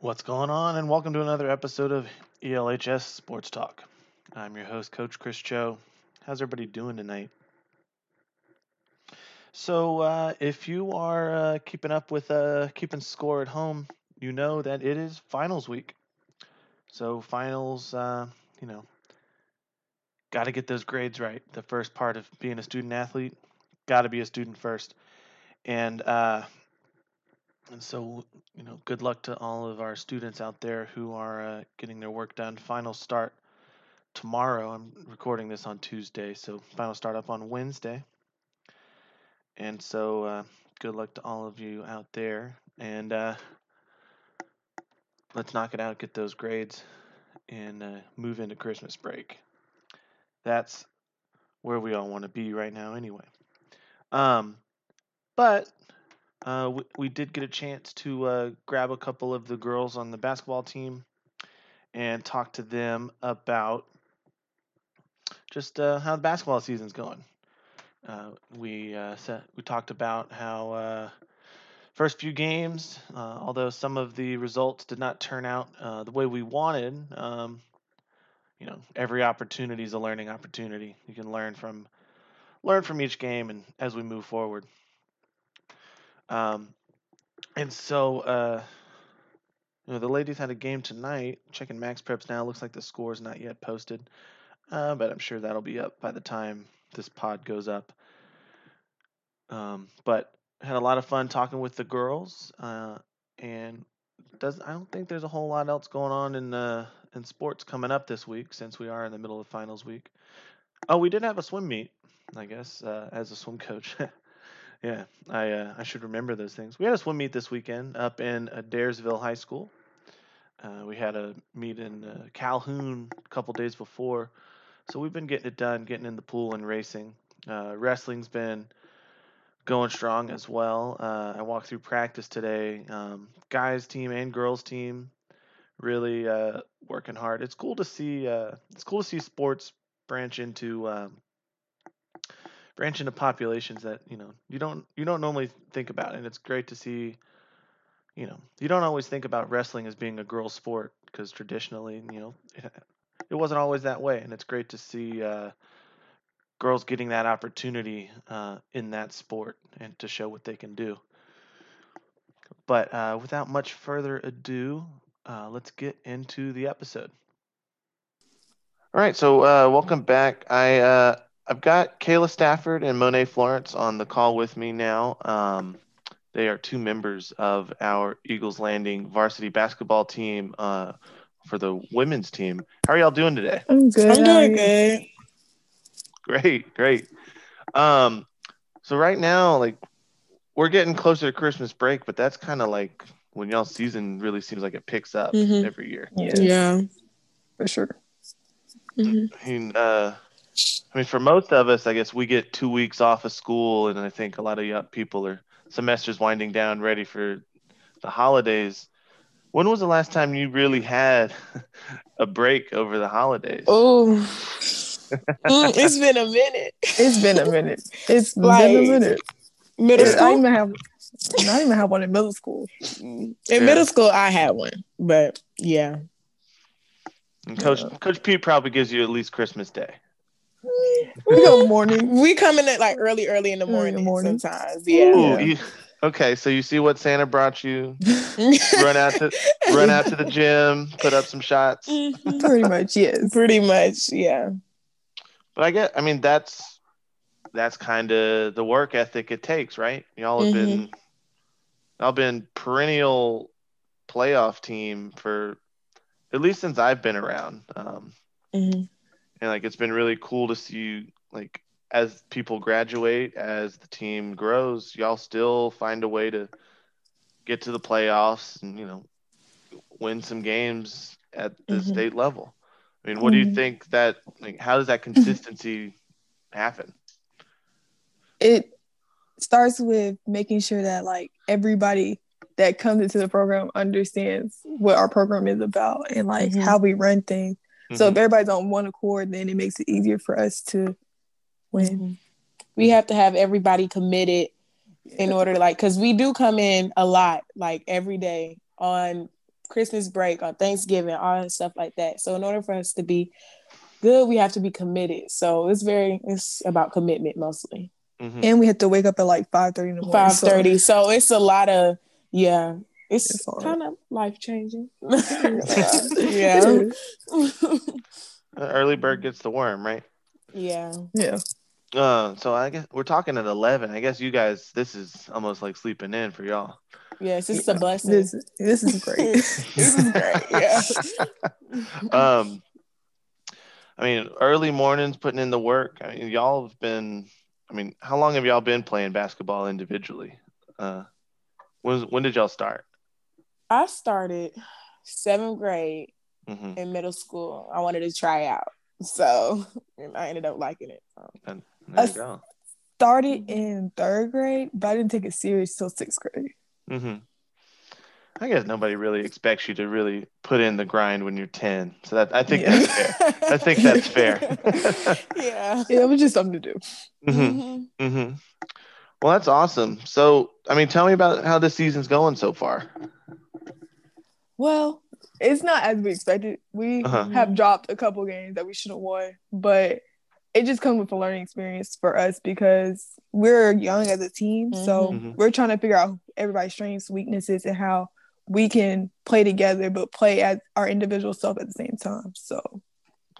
What's going on? And welcome to another episode of ELHS Sports Talk. I'm your host, Coach Chris Cho. How's everybody doing tonight? So, uh, if you are uh, keeping up with uh, keeping score at home, you know that it is finals week. So, finals, uh, you know, got to get those grades right. The first part of being a student athlete, got to be a student first. And uh, and so, you know, good luck to all of our students out there who are uh, getting their work done. Final start tomorrow. I'm recording this on Tuesday, so final start up on Wednesday. And so, uh, good luck to all of you out there. And uh, let's knock it out, get those grades, and uh, move into Christmas break. That's where we all want to be right now, anyway. Um, but uh, we, we did get a chance to uh, grab a couple of the girls on the basketball team and talk to them about just uh, how the basketball season's going. Uh, we uh, set, we talked about how uh, first few games, although some of the results did not turn out the way we wanted, um, you know, every opportunity is a learning opportunity. You can learn from learn from each game, and as we move forward. Um, and so, uh, you know, the ladies had a game tonight. Checking MaxPreps now. Looks like the score is not yet posted, uh, but I'm sure that'll be up by the time this pod goes up. Um, but had a lot of fun talking with the girls, uh, and does I don't think there's a whole lot else going on in uh, in sports coming up this week since we are in the middle of finals week. Oh, we did have a swim meet, I guess, uh, as a swim coach. Yeah, I uh, I should remember those things. We had a swim meet this weekend up in uh, Adairsville High School. Uh, we had a meet in uh, Calhoun a couple days before, so we've been getting it done, getting in the pool and racing. Uh, wrestling's been going strong as well. Uh, I walked through practice today. Um, guys team and girls team really working hard. It's cool to see. it's cool to see sports branch into um, branch into populations that you know you don't you don't normally think about. And it's great to see you know you don't always think about wrestling as being a girl sport because traditionally you know it, it, wasn't always that way. And it's great to see uh, girls getting that opportunity uh, in that sport and to show what they can do. But uh, without much further ado uh, let's get into the episode. All right. So uh, welcome back. I uh, I've got Kayla Stafford and Monet Florence on the call with me now. Um, they are two members of our Eagles Landing varsity basketball team uh, for the women's team. How are y'all doing today? I'm good. I'm doing good. Great, great. Um, so right now, like we're getting closer to Christmas break, but that's kind of like when y'all season really seems like it picks up mm-hmm. every year. Yes. Yeah, for sure. Mm-hmm. I mean, uh, I mean, for most of us, I guess we get two weeks off of school, and I think a lot of young people are semesters winding down, ready for the holidays. When was the last time you really had a break over the holidays? Oh, mm, it's been a minute. It's been a minute. It's like, been a minute. Middle school. I even have. I even have one in middle school. In yeah. middle school, I had one, but yeah. And Coach yeah. Coach Pete probably gives you at least Christmas Day. We go morning. We come in at like early, early in the morning, in the morning. sometimes. Yeah. Ooh, you, okay, so you see what Santa brought you. run out to run out to the gym, put up some shots. Mm-hmm. Pretty much, yes. Pretty much, yeah. But I get. I mean, that's that's kind of the work ethic it takes, right? Y'all have mm-hmm. been y'all been perennial playoff team for at least since I've been around. Um, mm-hmm and like it's been really cool to see like as people graduate, as the team grows, y'all still find a way to get to the playoffs and you know win some games at the mm-hmm. state level. I mean, what mm-hmm. do you mm-hmm. think that like how does that consistency happen? It starts with making sure that like everybody that comes into the program understands what our program is about and like mm-hmm. how we run things Mm-hmm. So if mm-hmm. everybody's on one accord, then it makes it easier for us to win. Mm-hmm. We have to have everybody committed in order to like, because we do come in a lot, like every day on Christmas break, on Thanksgiving, all that stuff like that. So in order for us to be good, we have to be committed. So it's very it's about commitment mostly. Mm-hmm. And we have to wake up at like five thirty in the morning. Five thirty. So. so. it's a lot of yeah. It's, it's kind of life changing. yeah. Early bird gets the worm, right? Yeah. Yeah. Uh, so I guess we're talking at eleven. I guess you guys, this is almost like sleeping in for y'all. Yes, it's yeah. a blessing. This, this is great. this is great. Yeah. um, I mean, early mornings, putting in the work. I mean, y'all have been. I mean, how long have y'all been playing basketball individually? Uh, when when did y'all start? I started seventh grade mm-hmm. in middle school. I wanted to try out, so I ended up liking it. And there you I go. Started in third grade, but I didn't take it serious till sixth grade. Mm-hmm. I guess nobody really expects you to really put in the grind when you're 10. So that I think yeah. that's fair. I think that's fair. yeah. Yeah, it was just something to do. Mm-hmm. Mm-hmm. mm-hmm. Well, that's awesome. So, I mean, tell me about how this season's going so far. Well, it's not as we expected. We uh-huh. have dropped a couple games that we should have won, but it just comes with a learning experience for us because we're young as a team. Mm-hmm. So mm-hmm. we're trying to figure out everybody's strengths, weaknesses, and how we can play together, but play as our individual self at the same time. So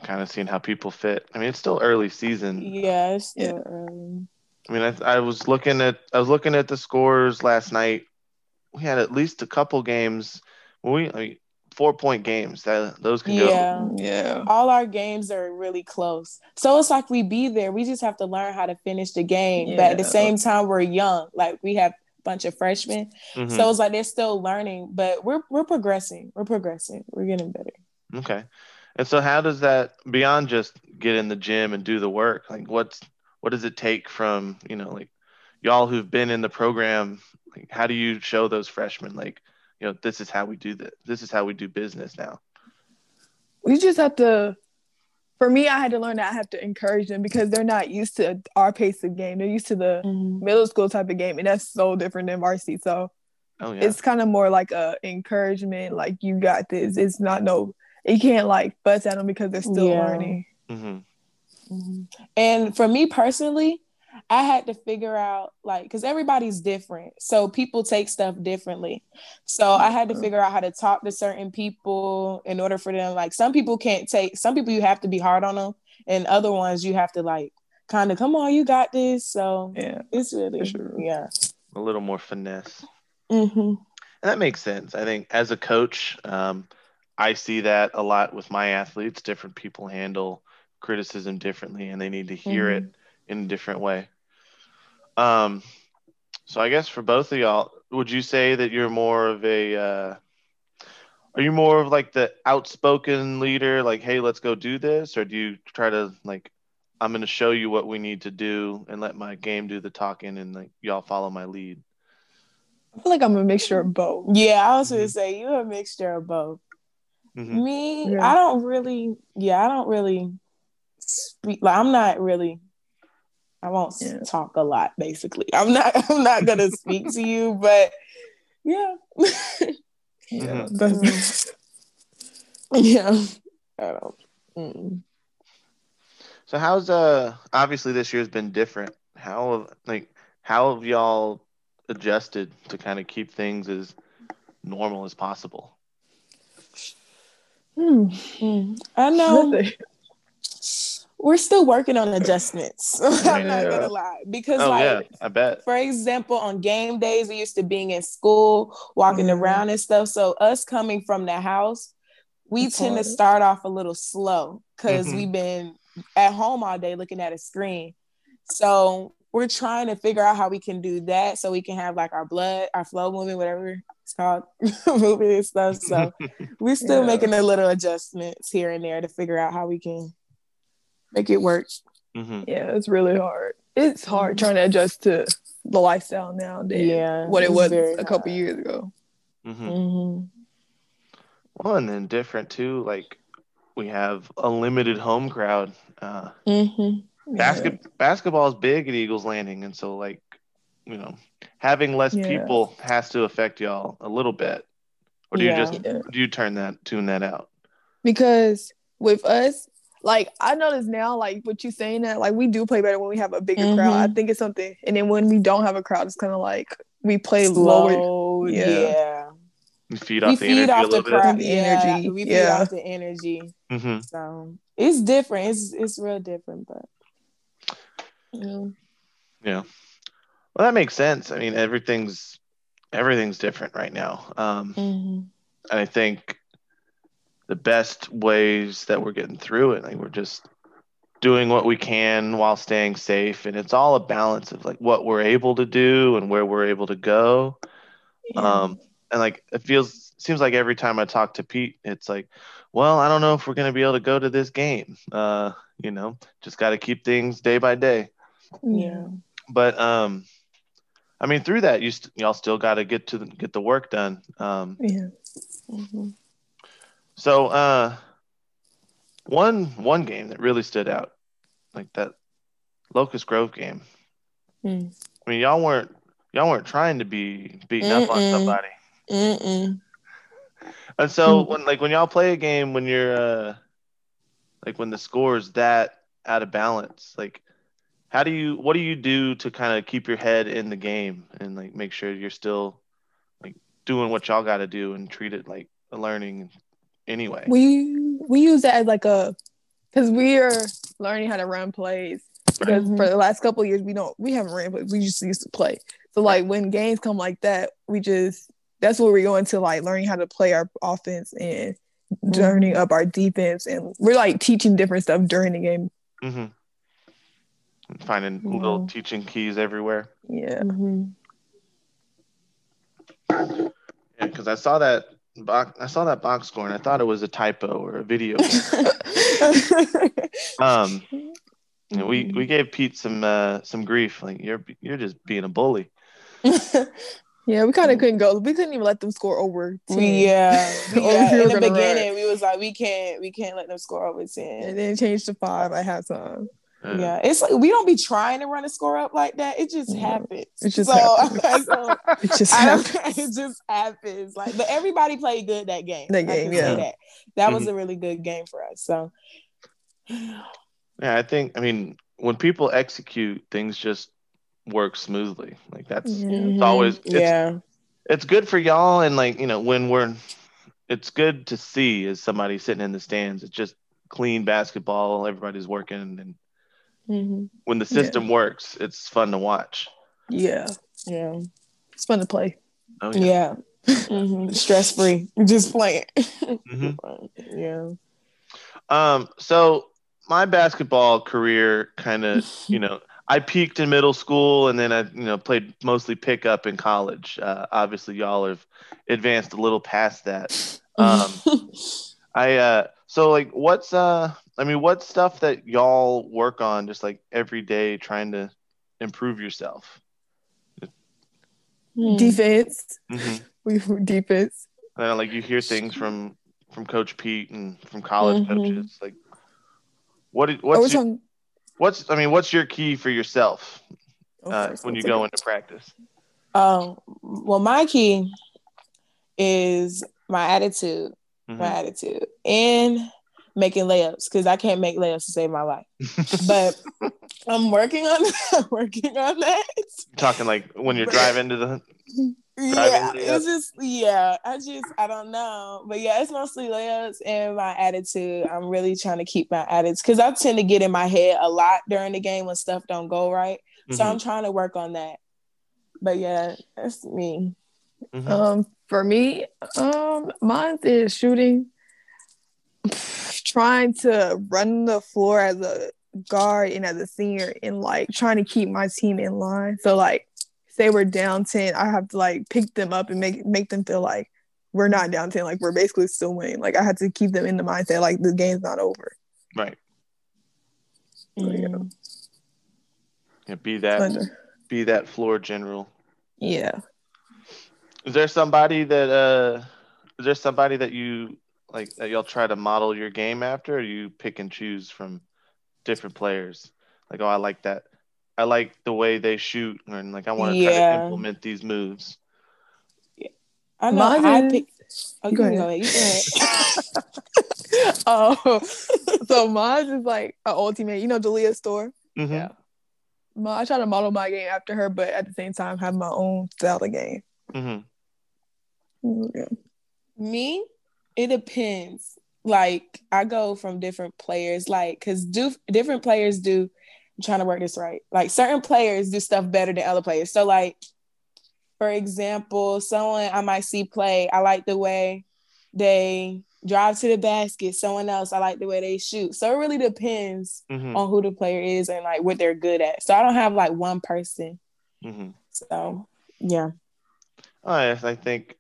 kind of seeing how people fit. I mean, it's still early season. Yeah, it's still yeah. early. I mean, I, I was looking at I was looking at the scores last night. We had at least a couple games. We I mean, four point games. That those can yeah. go. Yeah. All our games are really close. So it's like we be there. We just have to learn how to finish the game. Yeah. But at the same time, we're young. Like we have a bunch of freshmen. Mm-hmm. So it's like they're still learning, but we're we're progressing. We're progressing. We're getting better. Okay. And so how does that beyond just get in the gym and do the work? Like what's what does it take from, you know, like y'all who've been in the program, like how do you show those freshmen like you know, this is how we do this. This is how we do business now. We just have to. For me, I had to learn that I have to encourage them because they're not used to our pace of game. They're used to the mm-hmm. middle school type of game, and that's so different than varsity. So oh, yeah. it's kind of more like a encouragement, like you got this. It's not no, you can't like fuss at them because they're still yeah. learning. Mm-hmm. Mm-hmm. And for me personally, I had to figure out like because everybody's different, so people take stuff differently. So I had to figure out how to talk to certain people in order for them. Like some people can't take. Some people you have to be hard on them, and other ones you have to like kind of come on, you got this. So yeah, it's really sure. yeah a little more finesse. Mm-hmm. And that makes sense. I think as a coach, um, I see that a lot with my athletes. Different people handle criticism differently, and they need to hear mm-hmm. it in a different way. Um, so I guess for both of y'all, would you say that you're more of a uh, are you more of like the outspoken leader, like, hey, let's go do this, or do you try to like, I'm going to show you what we need to do and let my game do the talking, and like y'all follow my lead? I feel like I'm a mixture of both. Yeah, I was going to mm-hmm. say you're a mixture of both. Mm-hmm. Me, yeah. I don't really, yeah, I don't really speak. Like, I'm not really I won't yeah. talk a lot. Basically, I'm not. I'm not gonna speak to you, but yeah, yeah, mm-hmm. yeah. I don't. Mm. So how's uh obviously this year's been different. How like how have y'all adjusted to kind of keep things as normal as possible? Hmm. Mm. I know we're still working on adjustments. I'm not gonna lie because, oh, like, yeah, I bet. For example, on game days, we used to being in school, walking mm-hmm. around and stuff. So us coming from the house, we That's tend hard. to start off a little slow because mm-hmm. we've been at home all day looking at a screen. So we're trying to figure out how we can do that so we can have like our blood, our flow moving, whatever it's called, moving and stuff. So we're still yeah. making a little adjustments here and there to figure out how we can make it work. Mm-hmm. Yeah, it's really hard. It's hard mm-hmm. trying to adjust to the lifestyle now than yeah, what it was a couple years ago. Mm-hmm. mm-hmm. Well, and then different too. Like we have a limited home crowd. Uh, mm-hmm. basket yeah. basketball is big at Eagles Landing, and so like you know having less yeah. people has to affect y'all a little bit. or do yeah. you just yeah. do you turn that tune that out? Because with us, like I notice now, like what you saying that like we do play better when we have a bigger mm-hmm. crowd. I mm-hmm. think it's something, and then when we don't have a crowd, it's kind of like we play Slow, lower. Yeah. yeah. We feed off we the feed energy off the crowd, yeah, energy. We feed yeah. off the energy. Mm-hmm. So it's different. It's it's real different, but yeah. Yeah. Well, that makes sense. I mean, everything's everything's different right now. Um, mm-hmm. And I think the best ways that we're getting through it, like we're just doing what we can while staying safe, and it's all a balance of like what we're able to do and where we're able to go. Yeah. Um, and like it feels seems like every time I talk to Pete, it's like, well, I don't know if we're gonna be able to go to this game. Uh, you know, just got to keep things day by day. Yeah. But um, I mean, through that, you st- y'all still got to get to the, get the work done. Um, yeah. Mm-hmm. So, uh, one one game that really stood out, like that Locust Grove game. Mm. I mean, y'all weren't y'all weren't trying to be beating Mm-mm. up on somebody. Mm-mm. And so mm. when like when y'all play a game when you're uh like when the score is that out of balance, like how do you what do you do to kind of keep your head in the game and like make sure you're still like doing what y'all got to do and treat it like a learning anyway we we use that as like a because we are learning how to run plays because right. for the last couple years we don't we haven't ran but we just used to play so like when games come like that we just that's where we go into like learning how to play our offense and mm-hmm. turning up our defense and we're like teaching different stuff during the game mm-hmm finding mm-hmm. little teaching keys everywhere. Yeah. Mm-hmm. Yeah, because I saw that box. I saw that box score and I thought it was a typo or a video. um, you know, we we gave Pete some uh, some grief. Like you're you're just being a bully. Yeah, we kind of couldn't go. We couldn't even let them score over 10. Yeah. yeah. In the beginning, run. we was like, we can't, we can't let them score over 10. And then changed to five I had halftime. Uh, yeah, it's like we don't be trying to run a score up like that. It just happens. It just so, happens. so it just happens. it just happens. Like, but everybody played good that game. That game, yeah. That, that mm-hmm. was a really good game for us. So, yeah, I think. I mean, when people execute, things just work smoothly. Like that's mm-hmm. it's always it's, yeah. It's good for y'all, and like you know, when we're, it's good to see as somebody sitting in the stands. It's just clean basketball. Everybody's working and Mm-hmm. When the system yeah. works, it's fun to watch. Yeah, yeah, it's fun to play. Oh yeah, yeah. mm-hmm. stress free, just playing. mm-hmm. yeah. Um. So my basketball career kind of, you know, I peaked in middle school and then I, you know, played mostly pickup in college. Uh, obviously, y'all have advanced a little past that. Um, I uh, so like, what's uh, I mean, what stuff that y'all work on just like every day trying to improve yourself? Hmm. Defense. Mm-hmm. We defense. Uh, like you hear things from from Coach Pete and from college mm-hmm. coaches. Like, what what's your, talking... what's I mean, what's your key for yourself oh, uh, when you go into practice? Um, well, my key is my attitude mm-hmm. my attitude and making layups because I can't make layups to save my life. but I'm working on that. working on that. Talking like when you're driving to the yeah, it's just yeah. I just I don't know, but yeah, it's mostly layups and my attitude. I'm really trying to keep my attitude because I tend to get in my head a lot during the game when stuff don't go right. Mm-hmm. So I'm trying to work on that. But yeah, that's me. Mm-hmm. Um, for me, um, mine is shooting. Trying to run the floor as a guard and as a senior, and like trying to keep my team in line. So like, say we're down ten, I have to like pick them up and make make them feel like we're not down ten, like we're basically still winning. Like I had to keep them in the mindset like the game's not over. Right. yeah. yeah. Be that. Under. Be that floor general. Yeah. Is there somebody that uh is there somebody that you like that y'all try to model your game after or you pick and choose from different players? Like, oh I like that. I like the way they shoot and like I want to yeah. try to implement these moves. Yeah. I know Mine I pick Oh, you go ahead. Go ahead. You go ahead. oh, so mine is like an ultimate. You know, Dalia Store. Mm-hmm. Yeah. My, I try to model my game after her, but at the same time have my own style of game. Mm-hmm. Yeah. Me, it depends. Like I go from different players, like because do different players do. I'm trying to work this right. Like certain players do stuff better than other players. So like, for example, someone I might see play, I like the way they drive to the basket. Someone else, I like the way they shoot. So it really depends Mm-hmm. on who the player is and like what they're good at. So I don't have like one person. Mm-hmm. So yeah. Oh, I, I think,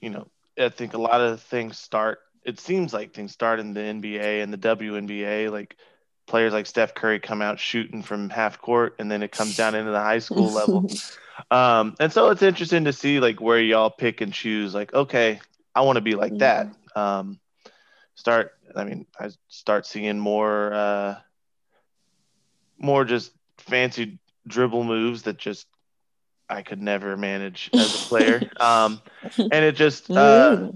you know, I think a lot of things start. It seems like things start in the NBA and the WNBA. Like players like Steph Curry come out shooting from half court, and then it comes down into the high school level. Um, and so it's interesting to see like where y'all pick and choose. Like, okay, I want to be like that. Um, start. I mean, I start seeing more, uh, more just fancy dribble moves that just I could never manage as a player. um, and it just, uh,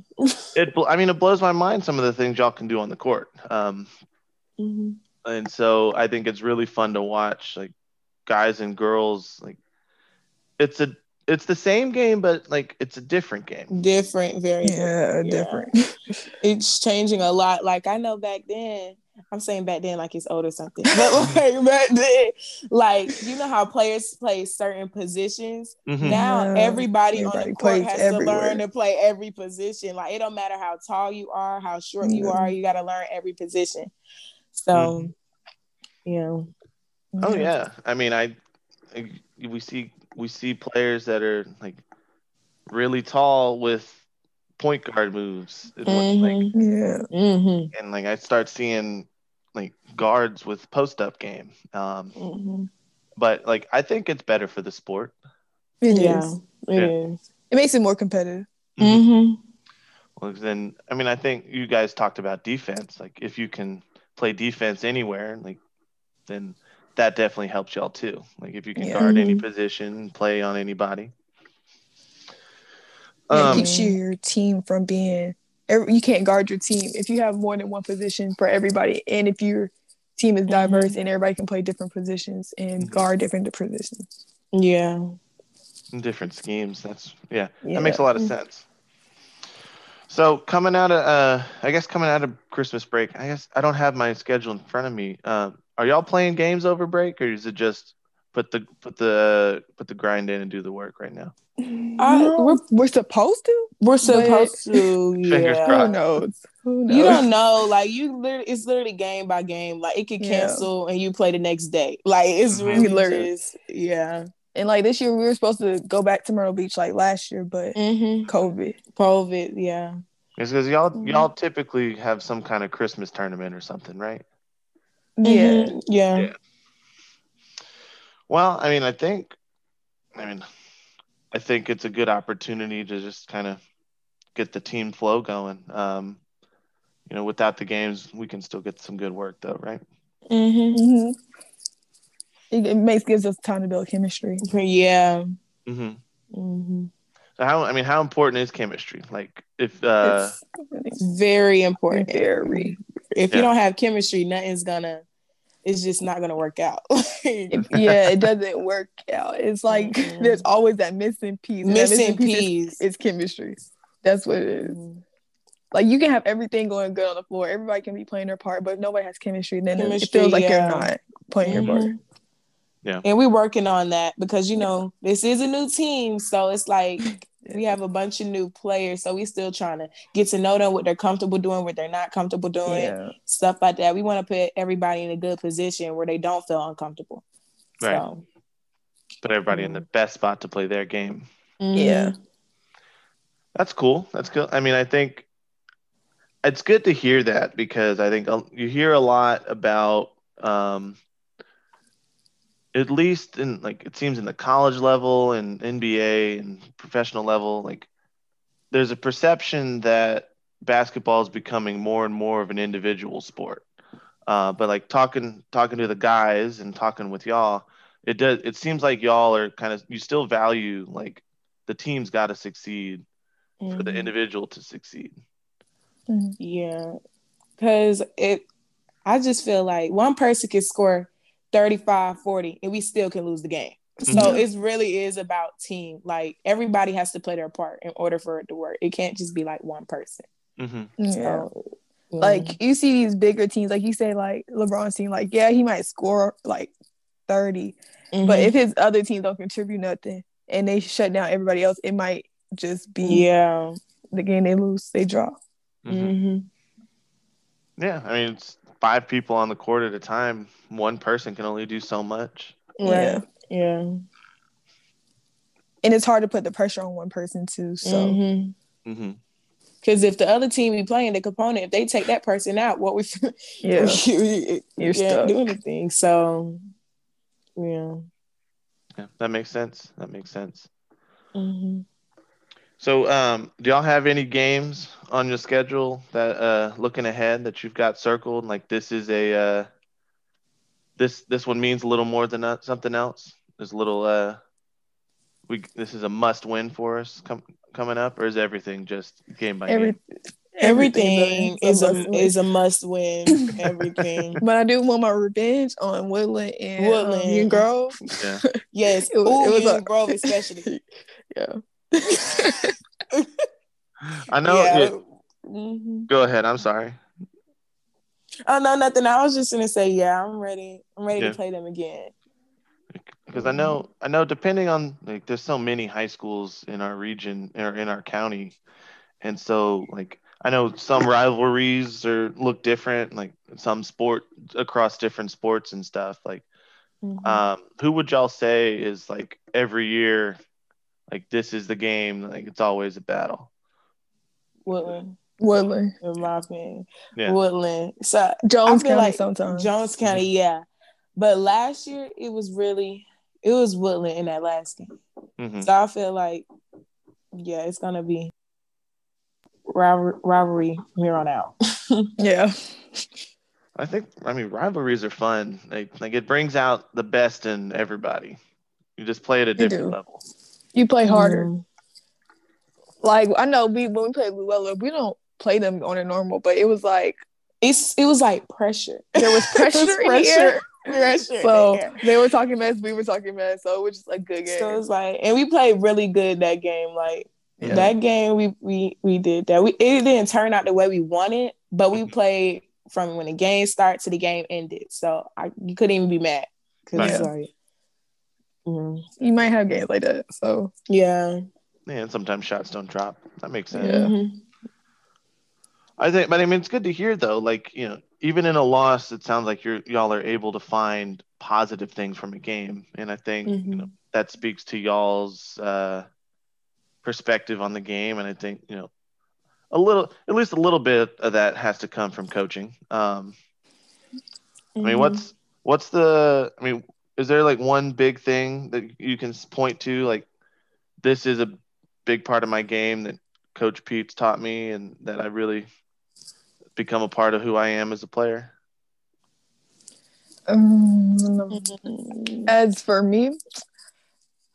it. I mean, it blows my mind some of the things y'all can do on the court. Um, Mhm. and so I think it's really fun to watch, like guys and girls. Like, it's a, it's the same game, but like it's a different game. Different, very Yeah, different. different. It's changing a lot. Like I know back then, I'm saying back then like it's old or something. But like back then, like you know how players play certain positions. Mhm. Now Yeah. everybody, on the court has everywhere. to learn to play every position. Like it don't matter how tall you are, how short you are, you gotta learn every position. So Mhm. you know. Oh yeah, I mean, I we see we see players that are like really tall with point guard moves, It looks like, Yeah. Mm-hmm. and like I start seeing like guards with post up game. Um, Mm-hmm. but like I think it's better for the sport. It yeah, is. it Yeah. is. It makes it more competitive. Mm-hmm. Well, then I mean I think you guys talked about defense. Like if you can play defense anywhere, like then that definitely helps y'all too. Like if you can Yeah. guard any Mhm. position, play on anybody. Yeah, it Um, keeps your team from being. Every- You can't guard your team if you have more than one position for everybody, and if your team is diverse and everybody can play different positions and Mhm. guard different positions. Yeah. different schemes. That's yeah, Yeah. that makes a lot of sense. So coming out of uh, I guess coming out of Christmas break, I guess I don't have my schedule in front of me. Um, are y'all playing games over break, or is it just put the put the put the grind in and do the work right now? I- we're, we're supposed to. We're supposed to. Fingers yeah. Who crossed. knows? Who knows? You don't know, like you literally, it's literally game by game. Like it could Yeah. cancel and you play the next day. Like it's Mhm. really Literally. just, yeah. And like this year, we were supposed to go back to Myrtle Beach like last year, but Mm-hmm. COVID. COVID, yeah. It's because y'all Mhm. y'all typically have some kind of Christmas tournament or something, right? Yeah. Mhm. yeah, Yeah. Well, I mean, I think, I mean, I think it's a good opportunity to just kind of get the team flow going. Um, you know, without the games, we can still get some good work, though, right? Mm-hmm. hmm It, it makes gives us time to build chemistry. yeah. Mm-hmm. hmm So how, I mean, how important is chemistry? Like, if, uh, it's Very important. very. If Yeah. you don't have chemistry, nothing's gonna. It's just not gonna work out. Yeah, it doesn't work out. It's like Mhm. there's always that missing piece. and that Missing piece is- piece. is chemistry. That's what it is. Mhm. Like you can have everything going good on the floor. Everybody can be playing their part, but if nobody has chemistry, then it- Chemistry, it feels like yeah. you're not playing your part. Mhm. Yeah. And we're working on that because you know this is a new team, so it's like we have a bunch of new players, so we're still trying to get to know them, what they're comfortable doing, what they're not comfortable doing, Yeah. stuff like that. We want to put everybody in a good position where they don't feel uncomfortable. Right. So, put everybody in the best spot to play their game. Yeah. That's cool. That's good. I mean, I think it's good to hear that because I think uh, you hear a lot about, um, at least in like it seems in the college level and NBA and professional level, like there's a perception that basketball is becoming more and more of an individual sport. Uh, but like talking talking to the guys and talking with y'all, it does it seems like y'all are kind of you still value like the team's got to succeed mm-hmm. for the mm-hmm. individual to succeed. Mm-hmm. Yeah, because it, I just feel like one person can score 35, 40, and we still can lose the game. So mm-hmm. it really is about team. Like everybody has to play their part in order for it to work. It can't just be like one person. Mm-hmm. Yeah. So, like you see these bigger teams, like you say, like LeBron's team, like yeah, he might score like 30, mm-hmm. but if his other teams don't contribute nothing and they shut down everybody else, it might just be yeah the game they lose, they draw. Mm-hmm. mm-hmm. Yeah, I mean it's five people on the court at a time. One person can only do so much. Yeah, yeah. And it's hard to put the pressure on one person too. So. Mm-hmm. mm-hmm. Because if the other team be playing the component, if they take that person out, what we yeah, you, you can't do anything. So yeah. Yeah, that makes sense. That makes sense. Mm-hmm. So, um, do y'all have any games on your schedule that uh, looking ahead that you've got circled? Like this is a uh, this this one means a little more than something else. There's a little uh, we this is a must win for us com- coming up, or is everything just game by Every, game? Everything, everything is a, a is a must win. Everything. but I do want my revenge on Woodland and um, Woodland um, Grove. Yeah. yes. it was, Ooh, it was a, Grove especially. yeah. I know. Yeah. Mm-hmm. Go ahead. I'm sorry. Oh no, nothing. I was just gonna say, yeah, I'm ready. I'm ready yeah. to play them again. Because I know, I know, depending on like, there's so many high schools in our region or in our county, and so like I know some rivalries are look different, like some sport across different sports and stuff. Like, mm-hmm. um, who would y'all say is like every year, like this is the game, like it's always a battle. Woodland. Woodland. In my opinion. Yeah. Woodland. So Jones County like sometimes. Jones County, yeah. But last year it was really it was Woodland in that last game. Mm-hmm. So I feel like yeah, it's gonna be rivalry here on out. yeah. I think I mean rivalries are fun. Like like it brings out the best in everybody. You just play at a different level. You play harder. Mm-hmm. Like I know we when we play Luella, we don't play them on a normal, but it was like it's it was like pressure. There was pressure, was pressure. pressure. So they were talking mess, we were talking mess. So it was just a good game. So it was like, and we played really good that game. Like yeah. that game, we we we did that. We it didn't turn out the way we wanted, but we mm-hmm. played from when the game started to the game ended. So I you couldn't even be mad because yeah. like. Mm. You might have games like that. So yeah. Yeah, and sometimes shots don't drop. That makes sense. Yeah. Mm-hmm. I think, but I mean, it's good to hear though. Like you know, even in a loss, it sounds like you're y'all are able to find positive things from a game, and I think mm-hmm. you know that speaks to y'all's uh, perspective on the game, and I think you know a little, at least a little bit of that has to come from coaching. Um, mm-hmm. I mean, mm-hmm. what's what's the? I mean, is there like one big thing that you can point to, like this is a big part of my game that Coach Pete's taught me, and that I really become a part of who I am as a player? Um, as for me,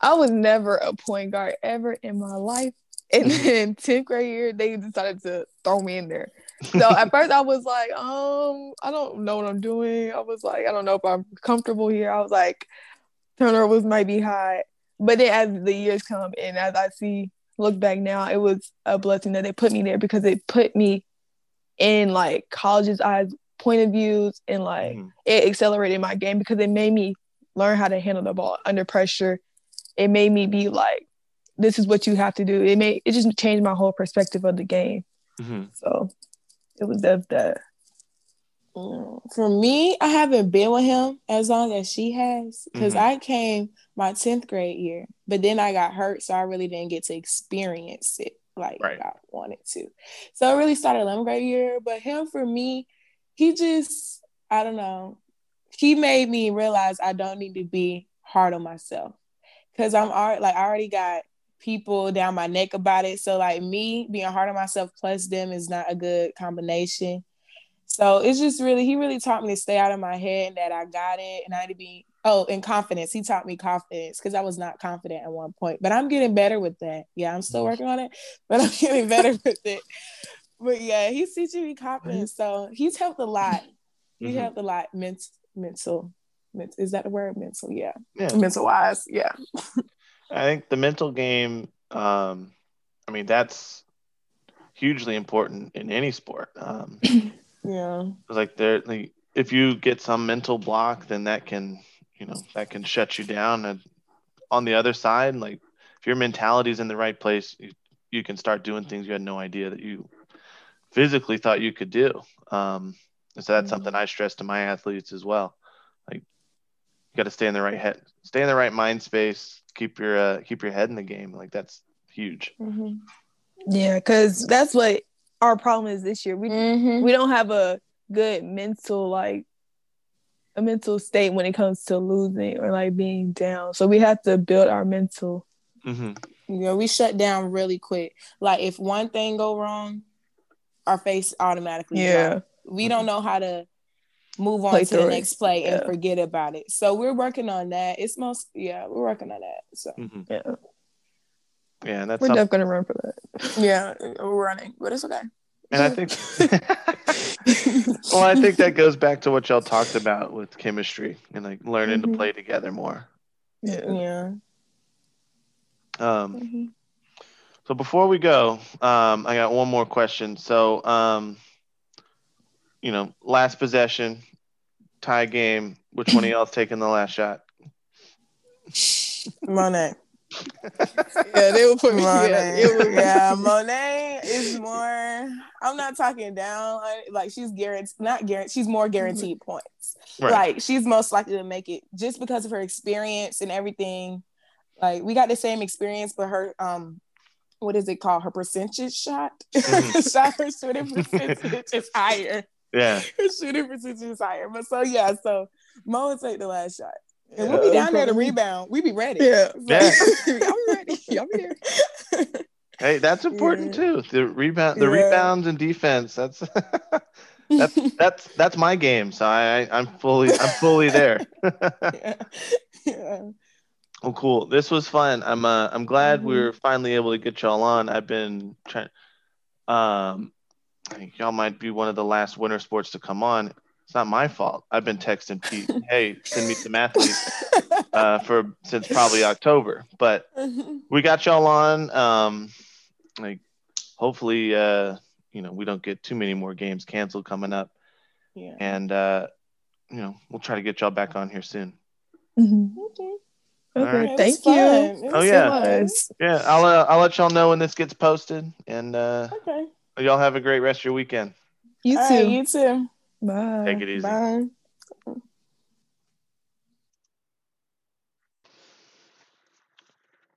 I was never a point guard ever in my life. And then 10th grade year, they decided to throw me in there. So at first I was like, um, I don't know what I'm doing. I was like, I don't know if I'm comfortable here. I was like, turnovers might be high. But then as the years come and as I see look back now, it was a blessing that they put me there because it put me in like college's eyes point of views and like mm-hmm. it accelerated my game because it made me learn how to handle the ball under pressure. It made me be like, this is what you have to do. It made it just changed my whole perspective of the game. Mm-hmm. So it was that that. Mm, for me, I haven't been with him as long as she has because mm-hmm. I came my 10th grade year, but then I got hurt, so I really didn't get to experience it like right. I wanted to. So I really started 11th grade year, but him for me, he just, I don't know, he made me realize I don't need to be hard on myself because I'm already like I already got people down my neck about it. So like me being hard on myself plus them is not a good combination. So it's just really he really taught me to stay out of my head and that I got it and I need to be Oh, and confidence. He taught me confidence because I was not confident at one point, but I'm getting better with that. Yeah, I'm still working on it, but I'm getting better with it. But yeah, he's teaching me confidence, so he's helped a lot. He mm-hmm. helped a lot. Ment- mental, mental. Is that the word? Mental. Yeah. yeah. Mental wise. Yeah. I think the mental game. Um, I mean, that's hugely important in any sport. Um, yeah. Like there, like, if you get some mental block, then that can you know that can shut you down and on the other side like if your mentality is in the right place you, you can start doing things you had no idea that you physically thought you could do um, and so that's mm-hmm. something i stress to my athletes as well like you got to stay in the right head stay in the right mind space keep your uh, keep your head in the game like that's huge mm-hmm. yeah because that's what our problem is this year we mm-hmm. we don't have a good mental like a mental state when it comes to losing or like being down. So we have to build our mental. Mm-hmm. You know, we shut down really quick. Like if one thing go wrong, our face automatically yeah. Drop. We mm-hmm. don't know how to move on play to the next play yeah. and forget about it. So we're working on that. It's most yeah, we're working on that. So mm-hmm. yeah. Yeah, that's we're definitely gonna run for that. yeah, we're running, but it's okay. And I think, well, I think that goes back to what y'all talked about with chemistry and like learning mm-hmm. to play together more. Yeah. Yeah. Um, mm-hmm. So before we go, um, I got one more question. So, um, you know, last possession, tie game. Which one of y'all taking the last shot? Monet yeah, they would put me. Monet. Yeah, would, yeah, Monet is more. I'm not talking down. Like she's guaranteed, not guaranteed. She's more guaranteed points. Right. Like she's most likely to make it just because of her experience and everything. Like we got the same experience, but her um, what is it called? Her percentage shot. Mm-hmm. shot her shooting percentage is higher. Yeah, her shooting percentage is higher. But so yeah, so Mo would take the last shot. And we'll be down there to rebound. We be ready. Yeah. yeah. Y'all be ready. Y'all be there. Hey, that's important yeah. too. The rebound, the yeah. rebounds and defense. That's that's that's that's my game. So I I'm fully I'm fully there. yeah. yeah. Oh, cool. This was fun. I'm uh I'm glad mm-hmm. we are finally able to get y'all on. I've been trying. Um, I think y'all might be one of the last winter sports to come on. It's not my fault. I've been texting Pete, hey, send me some athletes uh, for since probably October. But we got y'all on. Um, like, hopefully, uh, you know, we don't get too many more games canceled coming up. Yeah. And uh, you know, we'll try to get y'all back on here soon. Mm-hmm. Okay. Okay. Right. Thank you. Oh yeah. Yeah. I'll uh, I'll let y'all know when this gets posted. And uh, okay. Y'all have a great rest of your weekend. You All too. Right, you too. Bye. Take it easy. Bye.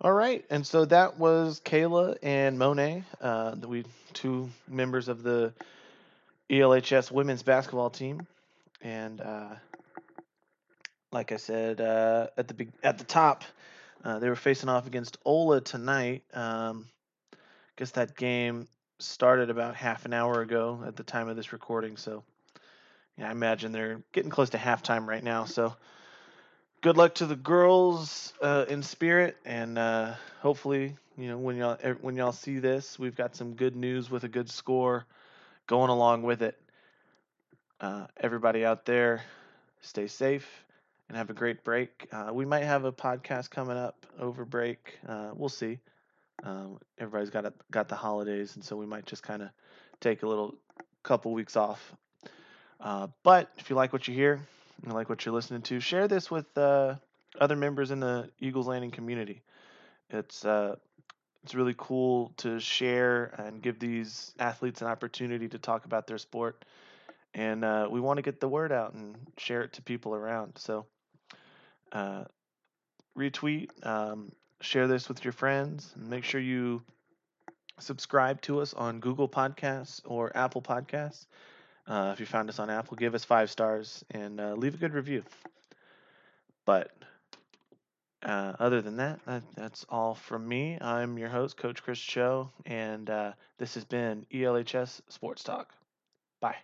All right, and so that was Kayla and Monet, uh, we two members of the ELHS women's basketball team, and uh, like I said uh, at the at the top, uh, they were facing off against Ola tonight. Um, I guess that game started about half an hour ago at the time of this recording, so yeah, I imagine they're getting close to halftime right now. So good luck to the girls uh, in spirit, and uh, hopefully, you know, when y'all when y'all see this, we've got some good news with a good score going along with it. Uh, everybody out there, stay safe and have a great break. Uh, we might have a podcast coming up over break. Uh, we'll see. Um, everybody's got a, got the holidays, and so we might just kind of take a little couple weeks off uh, but if you like what you hear, you like what you're listening to, share this with uh, other members in the Eagles Landing community. It's uh, it's really cool to share and give these athletes an opportunity to talk about their sport, and uh, we want to get the word out and share it to people around. So, uh, retweet, um, share this with your friends, make sure you subscribe to us on Google Podcasts or Apple Podcasts. Uh, if you found us on Apple, give us five stars and uh, leave a good review. But uh, other than that, that, that's all from me. I'm your host, Coach Chris Cho, and uh, this has been ELHS Sports Talk. Bye.